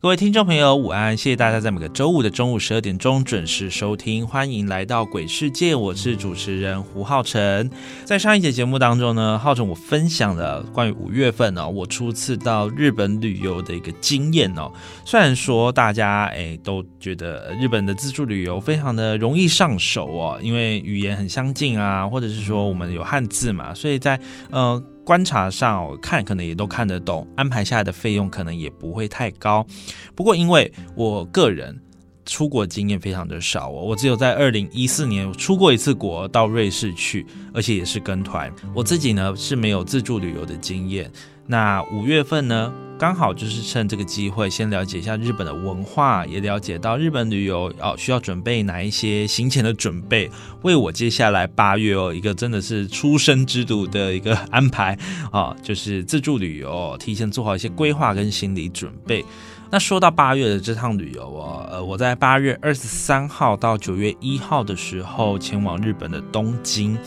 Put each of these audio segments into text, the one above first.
各位听众朋友，午安！谢谢大家在每个周五的中午十二点钟准时收听，欢迎来到鬼世界，我是主持人胡浩辰。在上一节节目当中呢，浩辰我分享了关于五月份呢，我初次到日本旅游的一个经验哦。虽然说大家哎都觉得日本的自助旅游非常的容易上手哦，因为语言很相近啊，或者是说我们有汉字嘛，所以在呃。观察上看，可能也都看得懂，安排下来的费用可能也不会太高。不过，因为我个人出国经验非常的少，我只有在二零一四年出过一次国，到瑞士去，而且也是跟团。我自己呢是没有自助旅游的经验。那五月份呢？刚好就是趁这个机会，先了解一下日本的文化，也了解到日本旅游哦需要准备哪一些行前的准备，为我接下来八月哦一个真的是出生之犊的一个安排啊，就是自助旅游，提前做好一些规划跟心理准备。那说到八月的这趟旅游哦，呃，我在八月二十三号到九月一号的时候前往日本的东京，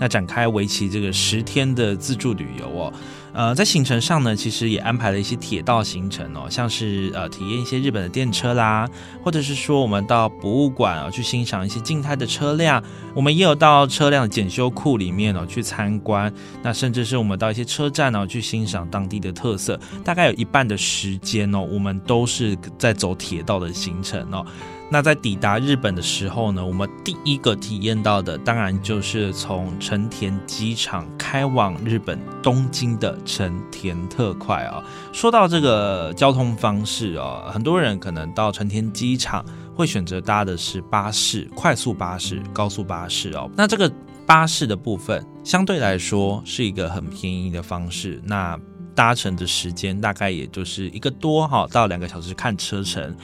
那展开为期这个十天的自助旅游哦。呃，在行程上呢，其实也安排了一些铁道行程哦，像是呃体验一些日本的电车啦，或者是说我们到博物馆啊去欣赏一些静态的车辆，我们也有到车辆的检修库里面哦去参观，那甚至是我们到一些车站哦去欣赏当地的特色，大概有一半的时间哦，我们都是在走铁道的行程哦。那在抵达日本的时候呢，我们第一个体验到的，当然就是从成田机场开往日本东京的成田特快啊。说到这个交通方式哦，很多人可能到成田机场会选择搭的是巴士、快速巴士、高速巴士哦。那这个巴士的部分相对来说是一个很便宜的方式，那搭乘的时间大概也就是一个多哈到两个小时看车程。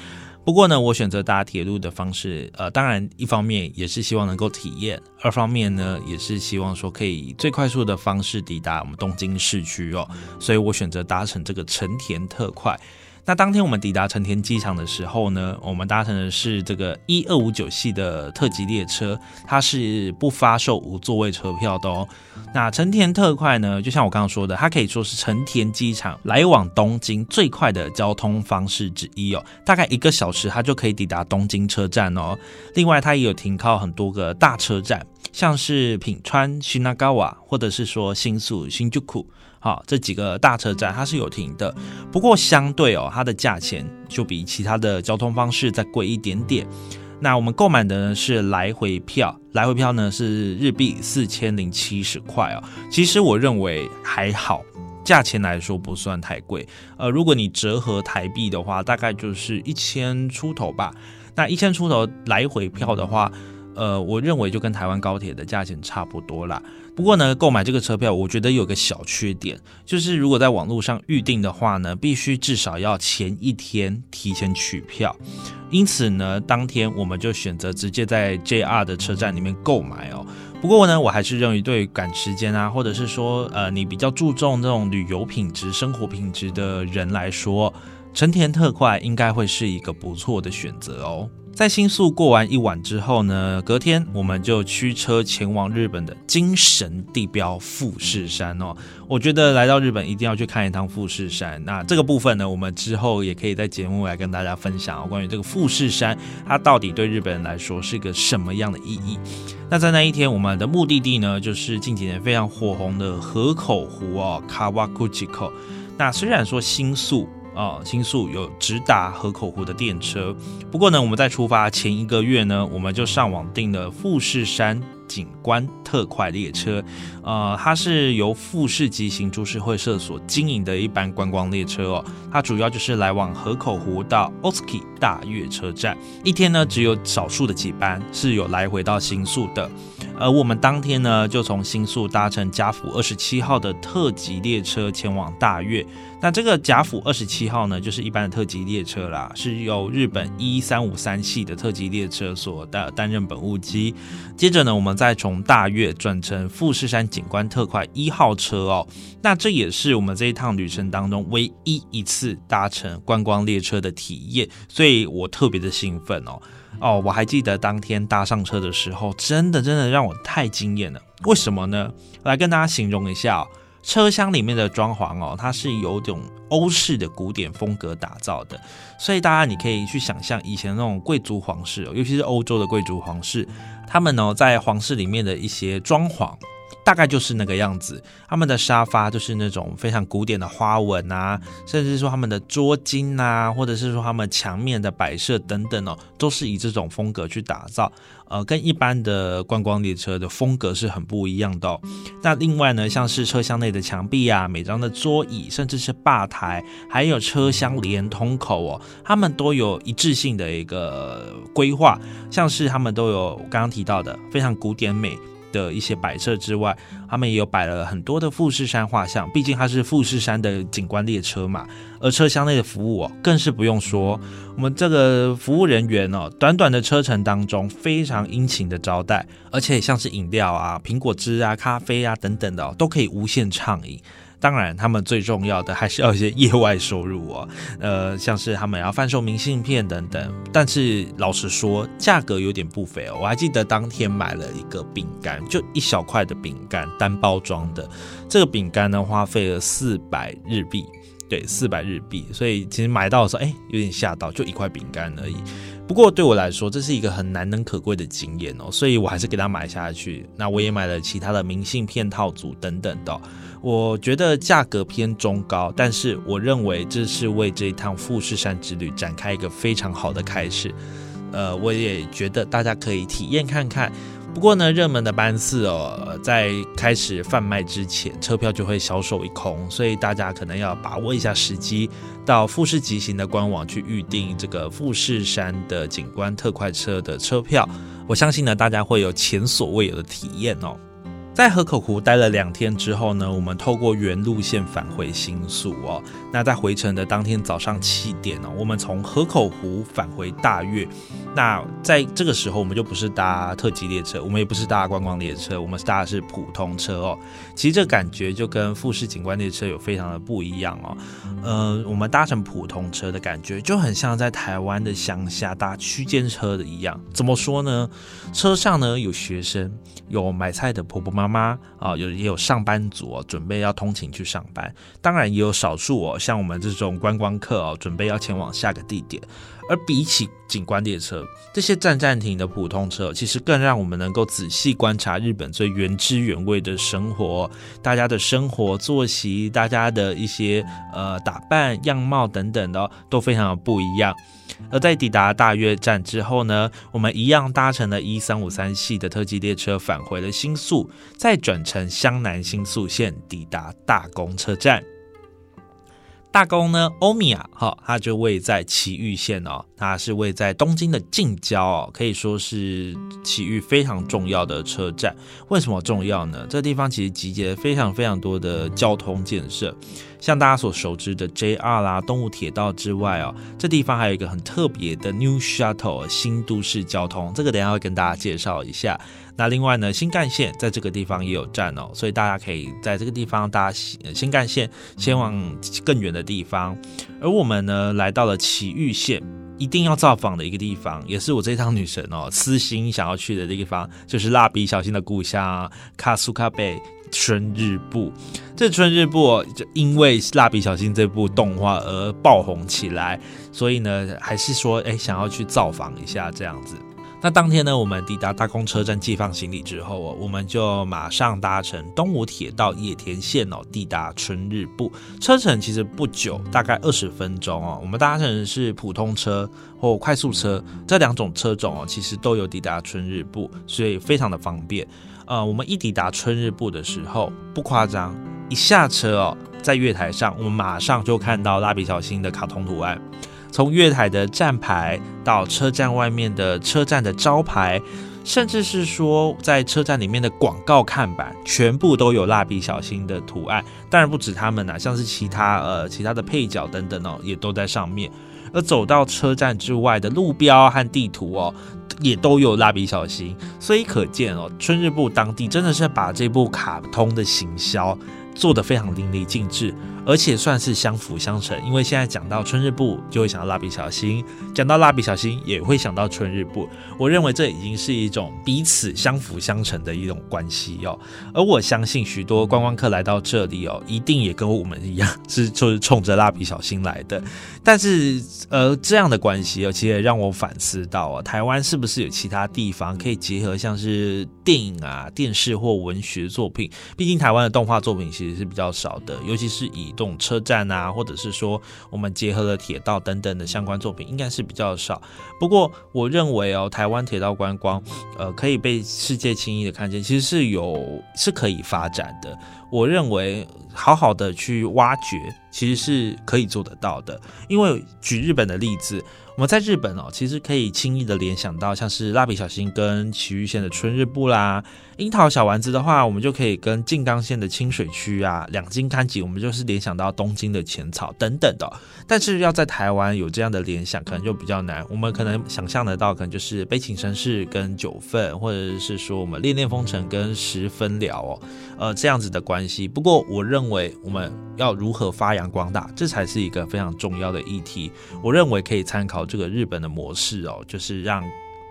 不过呢，我选择搭铁路的方式，呃，当然一方面也是希望能够体验，二方面呢也是希望说可以最快速的方式抵达我们东京市区哦，所以我选择搭乘这个成田特快。那当天我们抵达成田机场的时候呢，我们搭乘的是这个一二五九系的特急列车，它是不发售无座位车票的哦。那成田特快呢，就像我刚刚说的，它可以说是成田机场来往东京最快的交通方式之一哦，大概一个小时它就可以抵达东京车站哦。另外，它也有停靠很多个大车站，像是品川、新高瓦，或者是说新宿、新宿库。好，这几个大车站它是有停的，不过相对哦，它的价钱就比其他的交通方式再贵一点点。那我们购买的呢是来回票，来回票呢是日币四千零七十块哦。其实我认为还好，价钱来说不算太贵。呃，如果你折合台币的话，大概就是一千出头吧。那一千出头来回票的话，呃，我认为就跟台湾高铁的价钱差不多啦。不过呢，购买这个车票，我觉得有个小缺点，就是如果在网络上预订的话呢，必须至少要前一天提前取票。因此呢，当天我们就选择直接在 JR 的车站里面购买哦。不过呢，我还是认为对赶时间啊，或者是说呃你比较注重这种旅游品质、生活品质的人来说，成田特快应该会是一个不错的选择哦。在新宿过完一晚之后呢，隔天我们就驱车前往日本的精神地标富士山哦。我觉得来到日本一定要去看一趟富士山。那这个部分呢，我们之后也可以在节目来跟大家分享哦关于这个富士山，它到底对日本人来说是一个什么样的意义。那在那一天，我们的目的地呢，就是近几年非常火红的河口湖哦，Kawaguchiko。那虽然说新宿。哦，新宿有直达河口湖的电车。不过呢，我们在出发前一个月呢，我们就上网订了富士山景观特快列车。呃，它是由富士急行株式会社所经营的一班观光列车哦。它主要就是来往河口湖到 Oski 大月车站，一天呢只有少数的几班是有来回到新宿的。而我们当天呢，就从新宿搭乘甲府二十七号的特急列车前往大月。那这个甲府二十七号呢，就是一般的特急列车啦，是由日本一三五三系的特急列车所担担任本务机。接着呢，我们再从大月转乘富士山景观特快一号车哦。那这也是我们这一趟旅程当中唯一一次搭乘观光列车的体验，所以我特别的兴奋哦。哦，我还记得当天搭上车的时候，真的真的让我太惊艳了。为什么呢？来跟大家形容一下，车厢里面的装潢哦，它是有种欧式的古典风格打造的，所以大家你可以去想象以前那种贵族皇室，尤其是欧洲的贵族皇室，他们呢在皇室里面的一些装潢。大概就是那个样子，他们的沙发就是那种非常古典的花纹啊，甚至说他们的桌巾啊，或者是说他们墙面的摆设等等哦，都是以这种风格去打造，呃，跟一般的观光列车的风格是很不一样的哦。那另外呢，像是车厢内的墙壁啊，每张的桌椅，甚至是吧台，还有车厢连通口哦，他们都有一致性的一个规划，像是他们都有刚刚提到的非常古典美。的一些摆设之外，他们也有摆了很多的富士山画像，毕竟它是富士山的景观列车嘛。而车厢内的服务哦，更是不用说，我们这个服务人员哦，短短的车程当中非常殷勤的招待，而且像是饮料啊、苹果汁啊、咖啡啊等等的，都可以无限畅饮。当然，他们最重要的还是要一些业外收入哦，呃，像是他们要贩售明信片等等。但是老实说，价格有点不菲哦。我还记得当天买了一个饼干，就一小块的饼干，单包装的。这个饼干呢，花费了四百日币，对，四百日币。所以其实买到的时候，哎，有点吓到，就一块饼干而已。不过对我来说，这是一个很难能可贵的经验哦，所以我还是给他买下去。那我也买了其他的明信片套组等等的。我觉得价格偏中高，但是我认为这是为这一趟富士山之旅展开一个非常好的开始。呃，我也觉得大家可以体验看看。不过呢，热门的班次哦，在开始贩卖之前，车票就会销售一空，所以大家可能要把握一下时机，到富士急行的官网去预定这个富士山的景观特快车的车票。我相信呢，大家会有前所未有的体验哦。在河口湖待了两天之后呢，我们透过原路线返回新宿哦。那在回程的当天早上七点哦，我们从河口湖返回大月。那在这个时候，我们就不是搭特急列车，我们也不是搭观光列车，我们搭的是普通车哦。其实这感觉就跟富士景观列车有非常的不一样哦。呃，我们搭乘普通车的感觉就很像在台湾的乡下搭区间车的一样。怎么说呢？车上呢有学生，有买菜的婆婆妈妈妈啊，有也有上班族哦，准备要通勤去上班。当然也有少数哦，像我们这种观光客哦，准备要前往下个地点。而比起景观列车这些站站停的普通车，其实更让我们能够仔细观察日本最原汁原味的生活，大家的生活作息，大家的一些呃打扮样貌等等的都非常的不一样。而在抵达大月站之后呢，我们一样搭乘了一三五三系的特急列车返回了新宿，再转乘湘南新宿线抵达大宫车站。大宫呢，欧米亚哈，它就位在埼玉县哦，它是位在东京的近郊哦，可以说是埼玉非常重要的车站。为什么重要呢？这地方其实集结了非常非常多的交通建设。像大家所熟知的 JR 啦、东武铁道之外哦，这地方还有一个很特别的 New Shuttle 新都市交通，这个等下会跟大家介绍一下。那另外呢，新干线在这个地方也有站哦，所以大家可以在这个地方搭新新干线前往更远的地方。而我们呢，来到了埼玉县，一定要造访的一个地方，也是我这趟女神哦私心想要去的地方，就是蜡笔小新的故乡卡苏卡贝。春日部，这春日部就因为蜡笔小新这部动画而爆红起来，所以呢，还是说，哎，想要去造访一下这样子。那当天呢，我们抵达大公车站寄放行李之后哦，我们就马上搭乘东武铁道野田线哦，抵达春日部。车程其实不久，大概二十分钟哦。我们搭乘的是普通车或快速车这两种车种哦，其实都有抵达春日部，所以非常的方便。呃，我们一抵达春日部的时候，不夸张，一下车哦，在月台上，我们马上就看到蜡笔小新的卡通图案。从月台的站牌到车站外面的车站的招牌，甚至是说在车站里面的广告看板，全部都有蜡笔小新的图案。当然不止他们呐，像是其他呃其他的配角等等哦，也都在上面。而走到车站之外的路标和地图哦，也都有蜡笔小新。所以可见哦，春日部当地真的是把这部卡通的行销做得非常淋漓尽致。而且算是相辅相成，因为现在讲到春日部，就会想到蜡笔小新；讲到蜡笔小新，也会想到春日部。我认为这已经是一种彼此相辅相成的一种关系哦。而我相信许多观光客来到这里哦，一定也跟我们一样，是就是冲着蜡笔小新来的。但是，呃，这样的关系哦，其实也让我反思到啊，台湾是不是有其他地方可以结合像是电影啊、电视或文学作品？毕竟台湾的动画作品其实是比较少的，尤其是以这种车站啊，或者是说我们结合了铁道等等的相关作品，应该是比较少。不过，我认为哦，台湾铁道观光，呃，可以被世界轻易的看见，其实是有是可以发展的。我认为好好的去挖掘，其实是可以做得到的。因为举日本的例子。我们在日本哦，其实可以轻易的联想到像是蜡笔小新跟埼玉县的春日部啦，樱桃小丸子的话，我们就可以跟静冈县的清水区啊，两津勘吉，我们就是联想到东京的浅草等等的。但是要在台湾有这样的联想，可能就比较难。我们可能想象得到，可能就是悲情城市跟九份，或者是说我们恋恋风尘跟十分了哦，呃这样子的关系。不过我认为我们要如何发扬光大，这才是一个非常重要的议题。我认为可以参考。这个日本的模式哦，就是让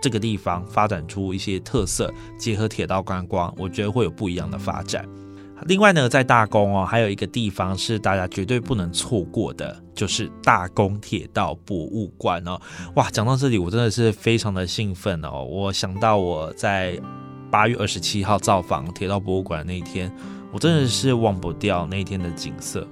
这个地方发展出一些特色，结合铁道观光，我觉得会有不一样的发展。另外呢，在大宫哦，还有一个地方是大家绝对不能错过的，就是大宫铁道博物馆哦。哇，讲到这里，我真的是非常的兴奋哦。我想到我在八月二十七号造访铁道博物馆那一天，我真的是忘不掉那一天的景色。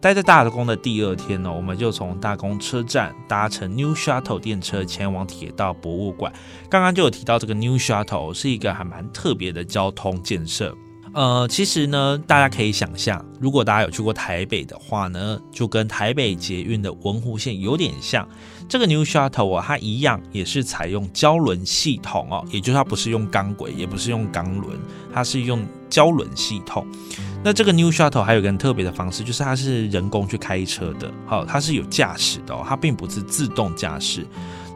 待在大宫的第二天呢，我们就从大宫车站搭乘 New Shuttle 电车前往铁道博物馆。刚刚就有提到，这个 New Shuttle 是一个还蛮特别的交通建设。呃，其实呢，大家可以想象，如果大家有去过台北的话呢，就跟台北捷运的文湖线有点像。这个 New Shuttle 啊，它一样也是采用胶轮系统哦，也就是它不是用钢轨，也不是用钢轮，它是用胶轮系统。那这个 New Shuttle 还有个很特别的方式，就是它是人工去开车的，好，它是有驾驶的哦，它并不是自动驾驶。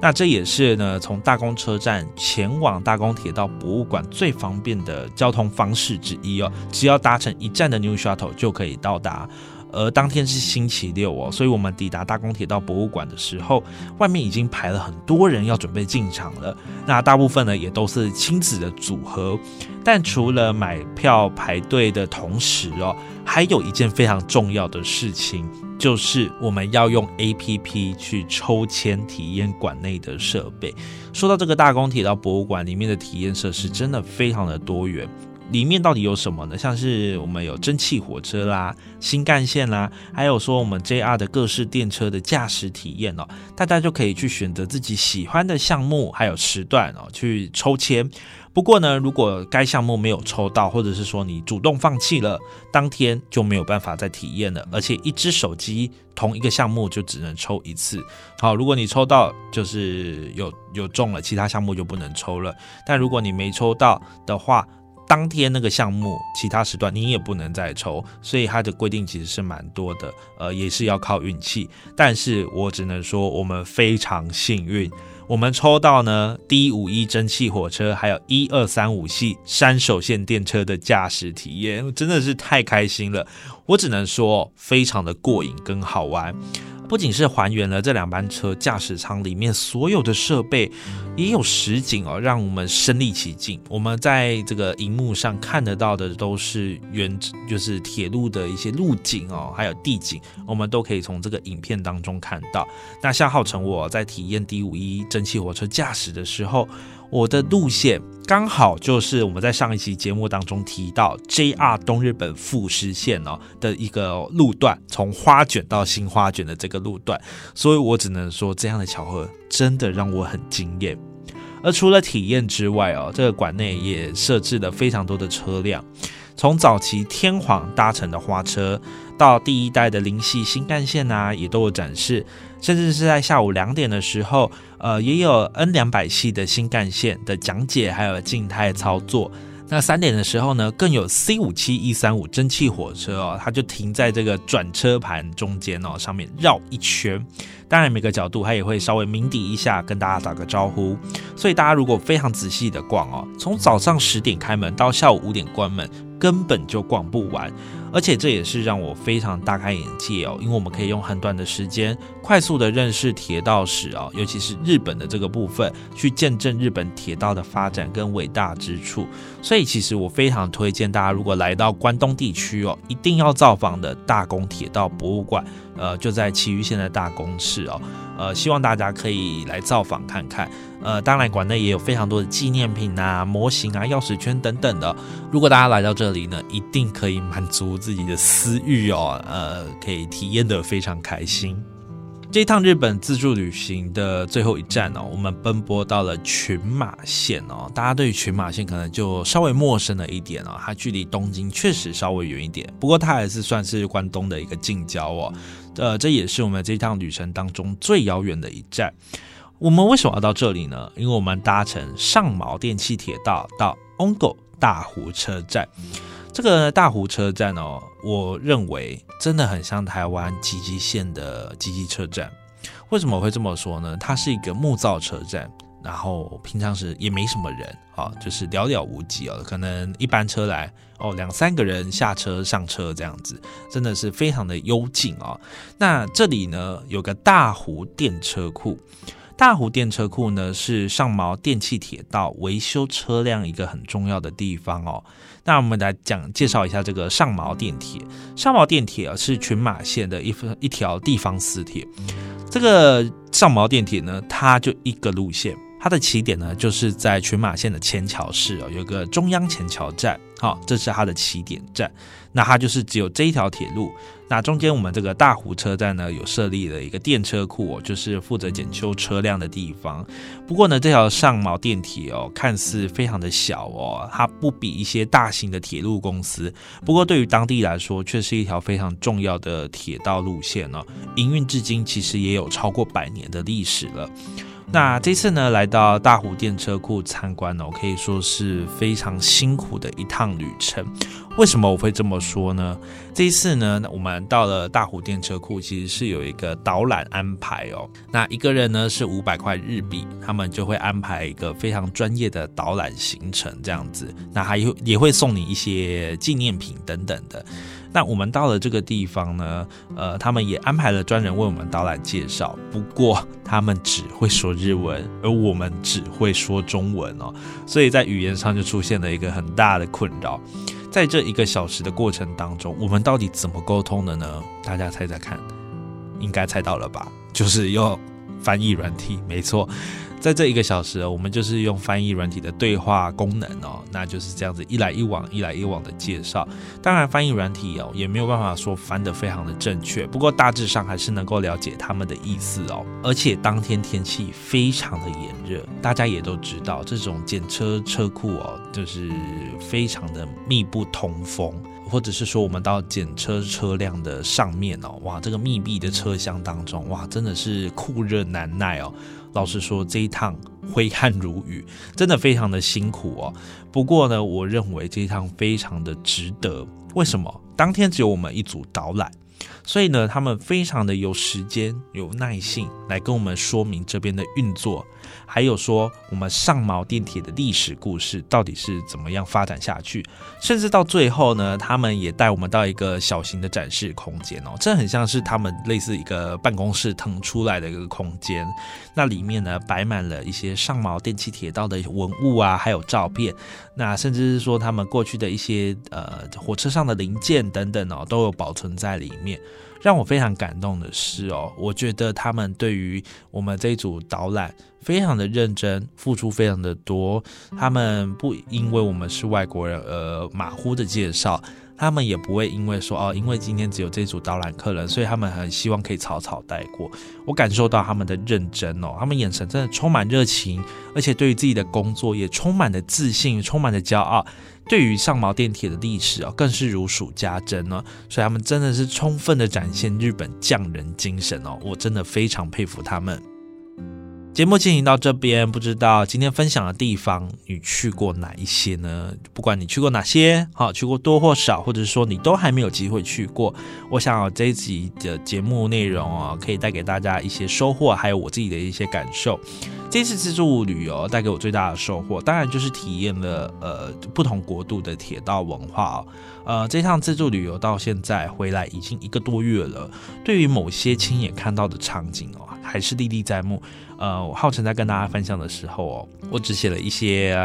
那这也是呢，从大宫车站前往大宫铁道博物馆最方便的交通方式之一哦，只要搭乘一站的 New Shuttle 就可以到达。而当天是星期六哦，所以我们抵达大宫铁道博物馆的时候，外面已经排了很多人要准备进场了。那大部分呢也都是亲子的组合，但除了买票排队的同时哦，还有一件非常重要的事情，就是我们要用 A P P 去抽签体验馆内的设备。说到这个大宫铁道博物馆里面的体验设施，真的非常的多元。里面到底有什么呢？像是我们有蒸汽火车啦、新干线啦，还有说我们 JR 的各式电车的驾驶体验哦，大家就可以去选择自己喜欢的项目，还有时段哦，去抽签。不过呢，如果该项目没有抽到，或者是说你主动放弃了，当天就没有办法再体验了。而且一只手机同一个项目就只能抽一次。好，如果你抽到就是有有中了，其他项目就不能抽了。但如果你没抽到的话，当天那个项目，其他时段你也不能再抽，所以它的规定其实是蛮多的，呃，也是要靠运气。但是我只能说，我们非常幸运，我们抽到呢 D 五一蒸汽火车，还有一二三五系山手线电车的驾驶体验，真的是太开心了。我只能说，非常的过瘾跟好玩。不仅是还原了这两班车驾驶舱里面所有的设备，也有实景哦，让我们身临其境。我们在这个荧幕上看得到的都是原就是铁路的一些路景哦，还有地景，我们都可以从这个影片当中看到。那像浩成我在体验 D 五一蒸汽火车驾驶的时候。我的路线刚好就是我们在上一期节目当中提到 JR 东日本富士线哦的一个路段，从花卷到新花卷的这个路段，所以我只能说这样的巧合真的让我很惊艳。而除了体验之外哦，这个馆内也设置了非常多的车辆，从早期天皇搭乘的花车，到第一代的灵系新干线啊，也都有展示。甚至是在下午两点的时候，呃，也有 N 两百系的新干线的讲解，还有静态操作。那三点的时候呢，更有 C 五七一三五蒸汽火车哦，它就停在这个转车盘中间哦，上面绕一圈。当然，每个角度它也会稍微鸣笛一下，跟大家打个招呼。所以大家如果非常仔细的逛哦，从早上十点开门到下午五点关门，根本就逛不完。而且这也是让我非常大开眼界哦，因为我们可以用很短的时间，快速的认识铁道史哦，尤其是日本的这个部分，去见证日本铁道的发展跟伟大之处。所以其实我非常推荐大家，如果来到关东地区哦，一定要造访的大宫铁道博物馆，呃，就在岐玉县的大宫市哦，呃，希望大家可以来造访看看。呃，当然馆内也有非常多的纪念品啊、模型啊、钥匙圈等等的。如果大家来到这里呢，一定可以满足自己的私欲哦，呃，可以体验的非常开心。这趟日本自助旅行的最后一站哦，我们奔波到了群马县哦。大家对于群马县可能就稍微陌生了一点哦，它距离东京确实稍微远一点，不过它还是算是关东的一个近郊哦。呃，这也是我们这趟旅程当中最遥远的一站。我们为什么要到这里呢？因为我们搭乘上毛电气铁道到 Ongo 大湖车站。这个大湖车站哦，我认为真的很像台湾吉吉县的吉吉车站。为什么会这么说呢？它是一个木造车站，然后平常时也没什么人啊，就是寥寥无几哦。可能一班车来哦，两三个人下车上车这样子，真的是非常的幽静啊。那这里呢，有个大湖电车库。大湖电车库呢，是上毛电气铁道维修车辆一个很重要的地方哦。那我们来讲介绍一下这个上毛电铁。上毛电铁啊，是群马县的一一条地方私铁。这个上毛电铁呢，它就一个路线，它的起点呢，就是在群马县的前桥市哦，有个中央前桥站，好，这是它的起点站。那它就是只有这一条铁路。那中间我们这个大湖车站呢，有设立了一个电车库，就是负责检修车辆的地方。不过呢，这条上毛电铁哦，看似非常的小哦，它不比一些大型的铁路公司。不过对于当地来说，却是一条非常重要的铁道路线哦。营运至今其实也有超过百年的历史了。那这次呢，来到大湖电车库参观哦，可以说是非常辛苦的一趟旅程。为什么我会这么说呢？这一次呢，我们到了大湖电车库，其实是有一个导览安排哦。那一个人呢是五百块日币，他们就会安排一个非常专业的导览行程这样子。那还有也会送你一些纪念品等等的。那我们到了这个地方呢，呃，他们也安排了专人为我们导览介绍。不过他们只会说日文，而我们只会说中文哦，所以在语言上就出现了一个很大的困扰。在这一个小时的过程当中，我们到底怎么沟通的呢？大家猜猜看，应该猜到了吧？就是用翻译软体，没错。在这一个小时，我们就是用翻译软体的对话功能哦，那就是这样子一来一往、一来一往的介绍。当然，翻译软体哦也没有办法说翻得非常的正确，不过大致上还是能够了解他们的意思哦。而且当天天气非常的炎热，大家也都知道，这种检车车库哦，就是非常的密不通风，或者是说我们到检车车辆的上面哦，哇，这个密闭的车厢当中，哇，真的是酷热难耐哦。老实说，这一趟挥汗如雨，真的非常的辛苦哦。不过呢，我认为这一趟非常的值得。为什么？当天只有我们一组导览。所以呢，他们非常的有时间、有耐性来跟我们说明这边的运作，还有说我们上毛电铁的历史故事到底是怎么样发展下去，甚至到最后呢，他们也带我们到一个小型的展示空间哦，这很像是他们类似一个办公室腾出来的一个空间，那里面呢摆满了一些上毛电气铁道的文物啊，还有照片，那甚至是说他们过去的一些呃火车上的零件等等哦，都有保存在里面。让我非常感动的是哦，我觉得他们对于我们这一组导览非常的认真，付出非常的多。他们不因为我们是外国人而马虎的介绍，他们也不会因为说哦，因为今天只有这组导览客人，所以他们很希望可以草草带过。我感受到他们的认真哦，他们眼神真的充满热情，而且对于自己的工作也充满了自信，充满了骄傲。对于上毛电铁的历史哦，更是如数家珍呢。所以他们真的是充分的展现日本匠人精神哦，我真的非常佩服他们。节目进行到这边，不知道今天分享的地方你去过哪一些呢？不管你去过哪些，好去过多或少，或者说你都还没有机会去过，我想这一集的节目内容啊，可以带给大家一些收获，还有我自己的一些感受。这次自助旅游带给我最大的收获，当然就是体验了呃不同国度的铁道文化哦。呃，这趟自助旅游到现在回来已经一个多月了，对于某些亲眼看到的场景哦，还是历历在目。呃，我浩辰在跟大家分享的时候哦，我只写了一些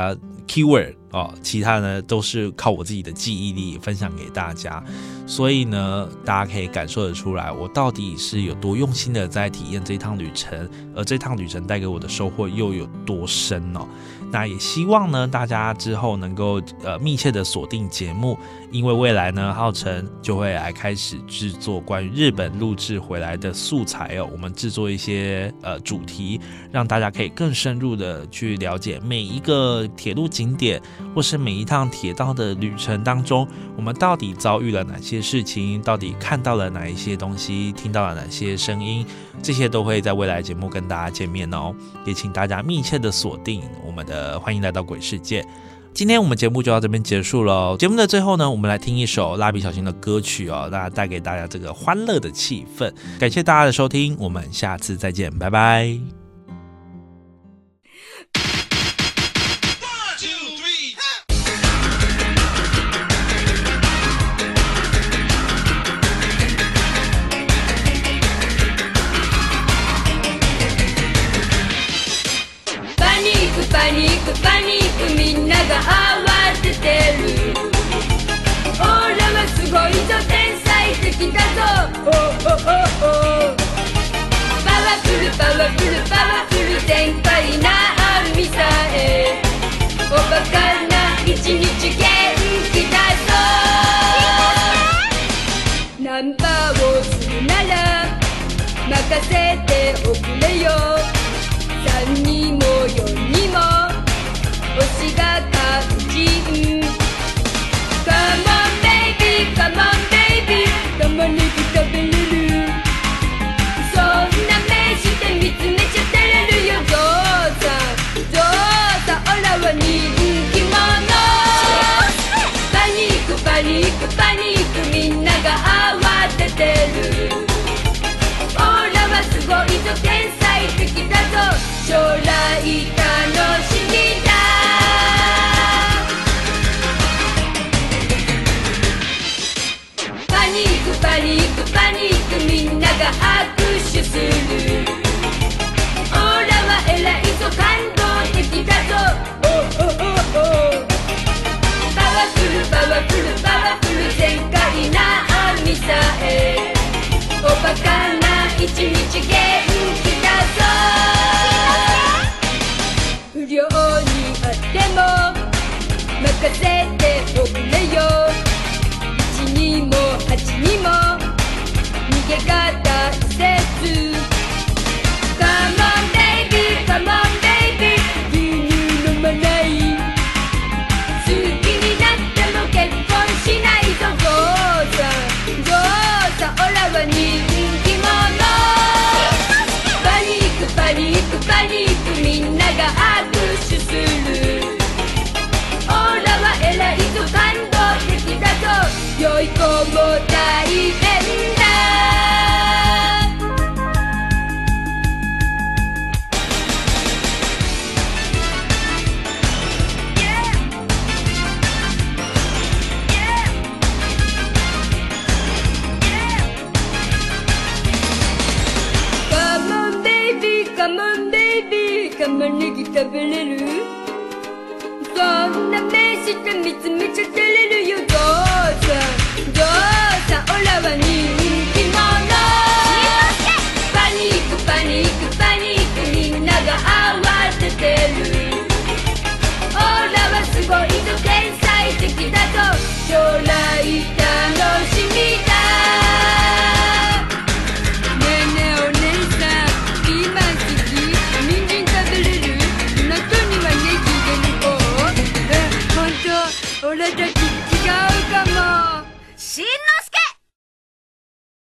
keyword 哦，其他呢都是靠我自己的记忆力分享给大家。所以呢，大家可以感受得出来，我到底是有多用心的在体验这趟旅程，而这趟旅程带给我的收获又有多深哦。那也希望呢，大家之后能够呃密切的锁定节目，因为未来呢，浩辰就会来开始制作关于日本录制回来的素材哦。我们制作一些呃主题，让大家可以更深入的去了解每一个铁路景点，或是每一趟铁道的旅程当中，我们到底遭遇了哪些事情，到底看到了哪一些东西，听到了哪些声音。这些都会在未来节目跟大家见面哦，也请大家密切的锁定我们的欢迎来到鬼世界。今天我们节目就到这边结束了。节目的最后呢，我们来听一首蜡笔小新的歌曲哦，那带给大家这个欢乐的气氛。感谢大家的收听，我们下次再见，拜拜。パニックパニックみんなが慌ててる。オラはすごいぞ天才的だぞ。おおおおパワフルパワフルパワフル全開なアルミさえ。おバカな一日元気だぞ。ナンパをするなら任せておくれよ。将来楽しみだ。パニックパニックパニックみんなが拍手する。オラは偉いぞ感動的だぞ。おおおおパワフルパワフルパワフル全開な網さえ。おバカな一日元気だぞ。Cause they, they broke me 玉ねぎ食べれる？そんな目して見つめちゃ照れるよ。どうさどうウオラは人気者。パニックパニックパニックみんなが慌ててる。オラはすごいぞ。天才的だぞ。